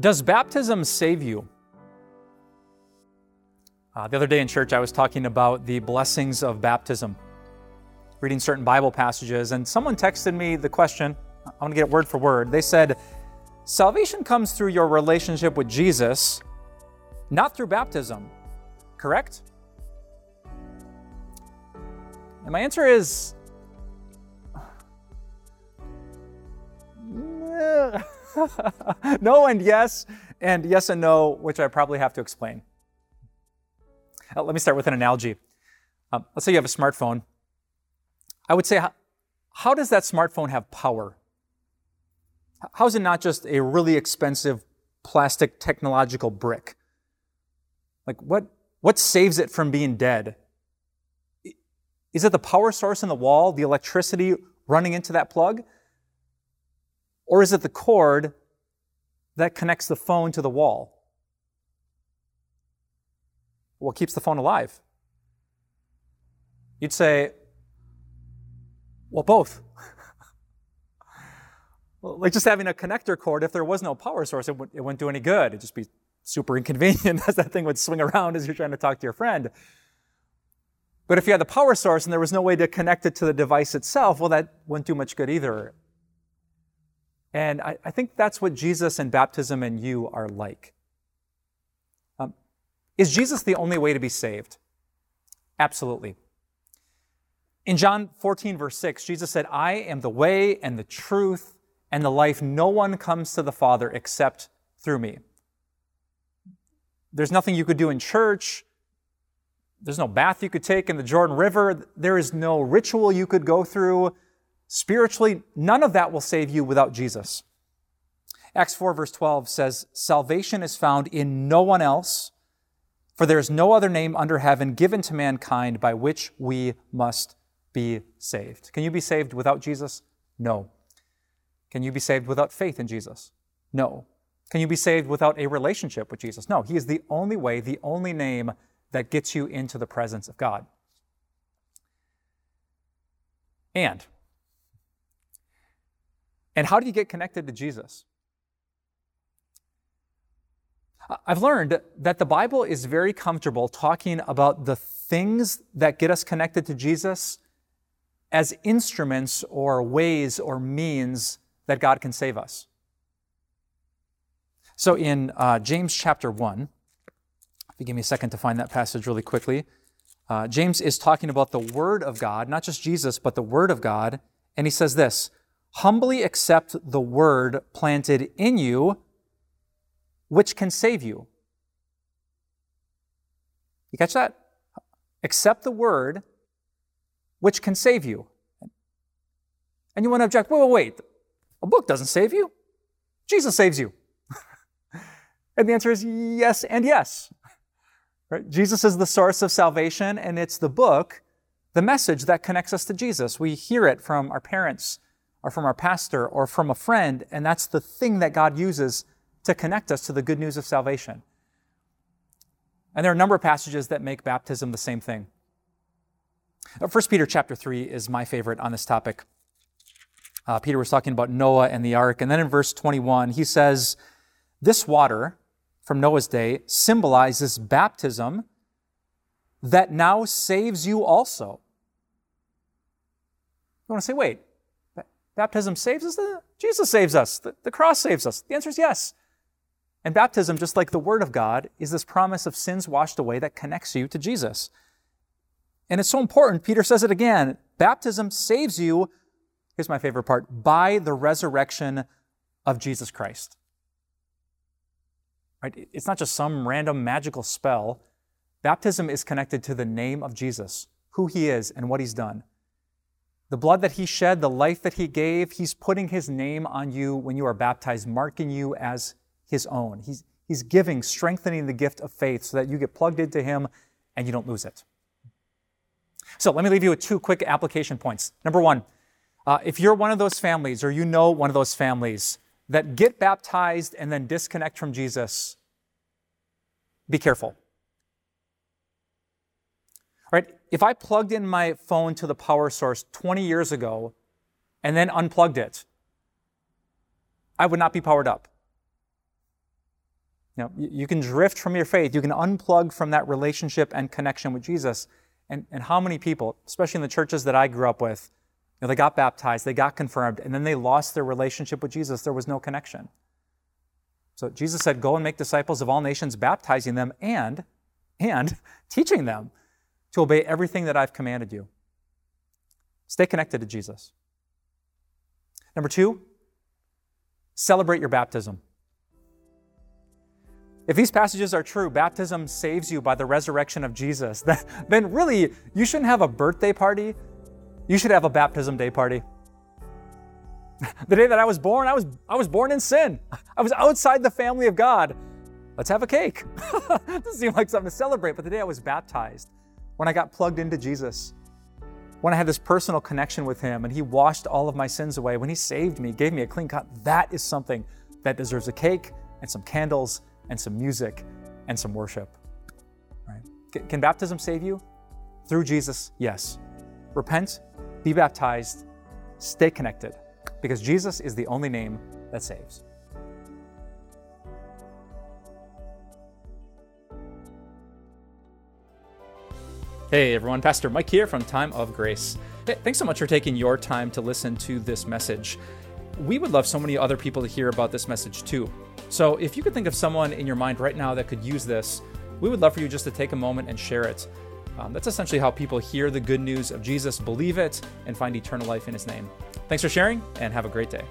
Does baptism save you? Uh, the other day in church, I was talking about the blessings of baptism, reading certain Bible passages, and someone texted me the question. I want to get it word for word. They said, Salvation comes through your relationship with Jesus, not through baptism, correct? And my answer is no and yes, and yes and no, which I probably have to explain. Uh, let me start with an analogy. Um, let's say you have a smartphone. I would say, how, how does that smartphone have power? How is it not just a really expensive plastic technological brick? Like, what, what saves it from being dead? Is it the power source in the wall, the electricity running into that plug? Or is it the cord that connects the phone to the wall? What keeps the phone alive? You'd say, well, both. like just having a connector cord, if there was no power source, it, would, it wouldn't do any good. It'd just be super inconvenient as that thing would swing around as you're trying to talk to your friend. But if you had the power source and there was no way to connect it to the device itself, well, that wouldn't do much good either. And I, I think that's what Jesus and baptism and you are like. Um, is Jesus the only way to be saved? Absolutely. In John 14, verse 6, Jesus said, I am the way and the truth and the life. No one comes to the Father except through me. There's nothing you could do in church. There's no bath you could take in the Jordan River. There is no ritual you could go through. Spiritually, none of that will save you without Jesus. Acts 4, verse 12 says, Salvation is found in no one else, for there is no other name under heaven given to mankind by which we must be saved. Can you be saved without Jesus? No. Can you be saved without faith in Jesus? No. Can you be saved without a relationship with Jesus? No. He is the only way, the only name that gets you into the presence of God. And and how do you get connected to Jesus? I've learned that the Bible is very comfortable talking about the things that get us connected to Jesus as instruments or ways or means that God can save us. So in uh, James chapter 1, if you give me a second to find that passage really quickly, uh, James is talking about the Word of God, not just Jesus, but the Word of God. And he says this humbly accept the word planted in you, which can save you. You catch that? Accept the word, which can save you. And you want to object, wait, wait, wait. A book doesn't save you. Jesus saves you. and the answer is yes and yes. Right? Jesus is the source of salvation, and it's the book, the message that connects us to Jesus. We hear it from our parents or from our pastor or from a friend, and that's the thing that God uses to connect us to the good news of salvation. And there are a number of passages that make baptism the same thing. 1 uh, Peter chapter 3 is my favorite on this topic. Uh, Peter was talking about Noah and the ark, and then in verse 21, he says, This water from Noah's day symbolizes baptism that now saves you also. You want to say, wait, Baptism saves us? Jesus saves us. The, the cross saves us. The answer is yes. And baptism, just like the Word of God, is this promise of sins washed away that connects you to Jesus. And it's so important. Peter says it again. Baptism saves you, here's my favorite part, by the resurrection of Jesus Christ. Right? It's not just some random magical spell. Baptism is connected to the name of Jesus, who he is, and what he's done. The blood that he shed, the life that he gave, he's putting his name on you when you are baptized, marking you as his own. He's, he's giving, strengthening the gift of faith so that you get plugged into him and you don't lose it. So let me leave you with two quick application points. Number one, uh, if you're one of those families or you know one of those families that get baptized and then disconnect from Jesus, be careful. Right? If I plugged in my phone to the power source 20 years ago and then unplugged it, I would not be powered up. You know, you can drift from your faith. You can unplug from that relationship and connection with Jesus. And, and how many people, especially in the churches that I grew up with, you know, they got baptized, they got confirmed, and then they lost their relationship with Jesus. There was no connection. So Jesus said, Go and make disciples of all nations, baptizing them and, and teaching them to obey everything that I've commanded you. Stay connected to Jesus. Number two, celebrate your baptism. If these passages are true, baptism saves you by the resurrection of Jesus, then really you shouldn't have a birthday party. You should have a baptism day party. the day that I was born, I was, I was born in sin. I was outside the family of God. Let's have a cake. Doesn't seem like something to celebrate, but the day I was baptized, when I got plugged into Jesus, when I had this personal connection with Him and He washed all of my sins away, when He saved me, gave me a clean cut, that is something that deserves a cake and some candles and some music and some worship. Right? Can baptism save you? Through Jesus, yes. Repent, be baptized, stay connected, because Jesus is the only name that saves. Hey everyone, Pastor Mike here from Time of Grace. Hey, thanks so much for taking your time to listen to this message. We would love so many other people to hear about this message too. So if you could think of someone in your mind right now that could use this, we would love for you just to take a moment and share it. Um, that's essentially how people hear the good news of Jesus, believe it, and find eternal life in his name. Thanks for sharing, and have a great day.